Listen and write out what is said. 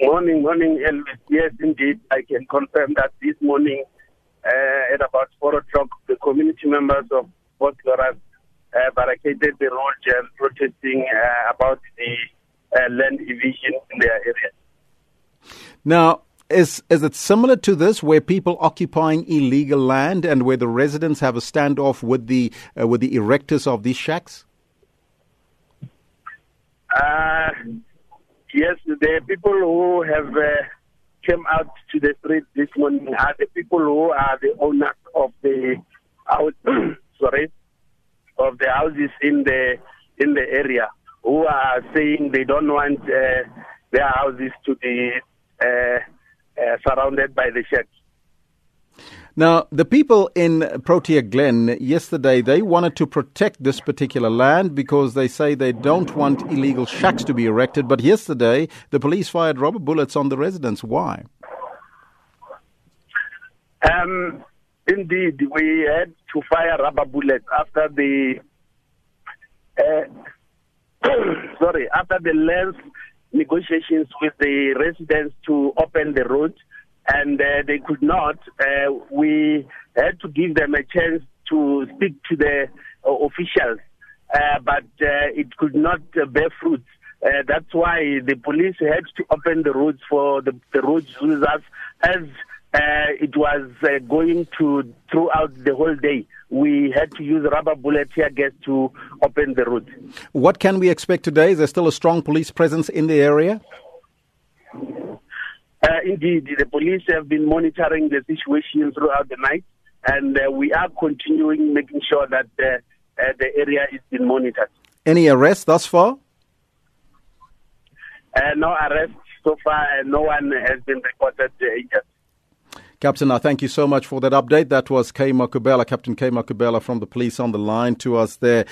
Morning, morning, Elvis. Yes, indeed. I can confirm that this morning uh, at about 4 o'clock, the community members of Port Loras uh, barricaded the road protesting uh, about the uh, land division in their area. Now, is is it similar to this, where people occupying illegal land and where the residents have a standoff with the uh, with the erectors of these shacks? Yes, the people who have uh, came out to the street this morning are the people who are the owners of the sorry, of the houses in the in the area who are saying they don't want uh, their houses to be uh, uh, surrounded by the shacks. Now, the people in Protea Glen yesterday, they wanted to protect this particular land because they say they don't want illegal shacks to be erected. But yesterday, the police fired rubber bullets on the residents. Why? Um, indeed, we had to fire rubber bullets after the uh, sorry after the length negotiations with the residents to open the road, and uh, they could not. Uh, we had to give them a chance to speak to the uh, officials, uh, but uh, it could not uh, bear fruit. that's why the police had to open the roads for the, the road users as it was going to throughout the whole day. We had to use rubber bullet tear gas to open the road. What can we expect today? Is there still a strong police presence in the area? Uh, indeed, the police have been monitoring the situation throughout the night, and uh, we are continuing making sure that uh, the area is being monitored. Any arrests thus far? no arrests so far, and no one has been reported injured. Captain, I thank you so much for that update. That was K. Makhubele, Captain K. Makhubele from the police on the line to us there.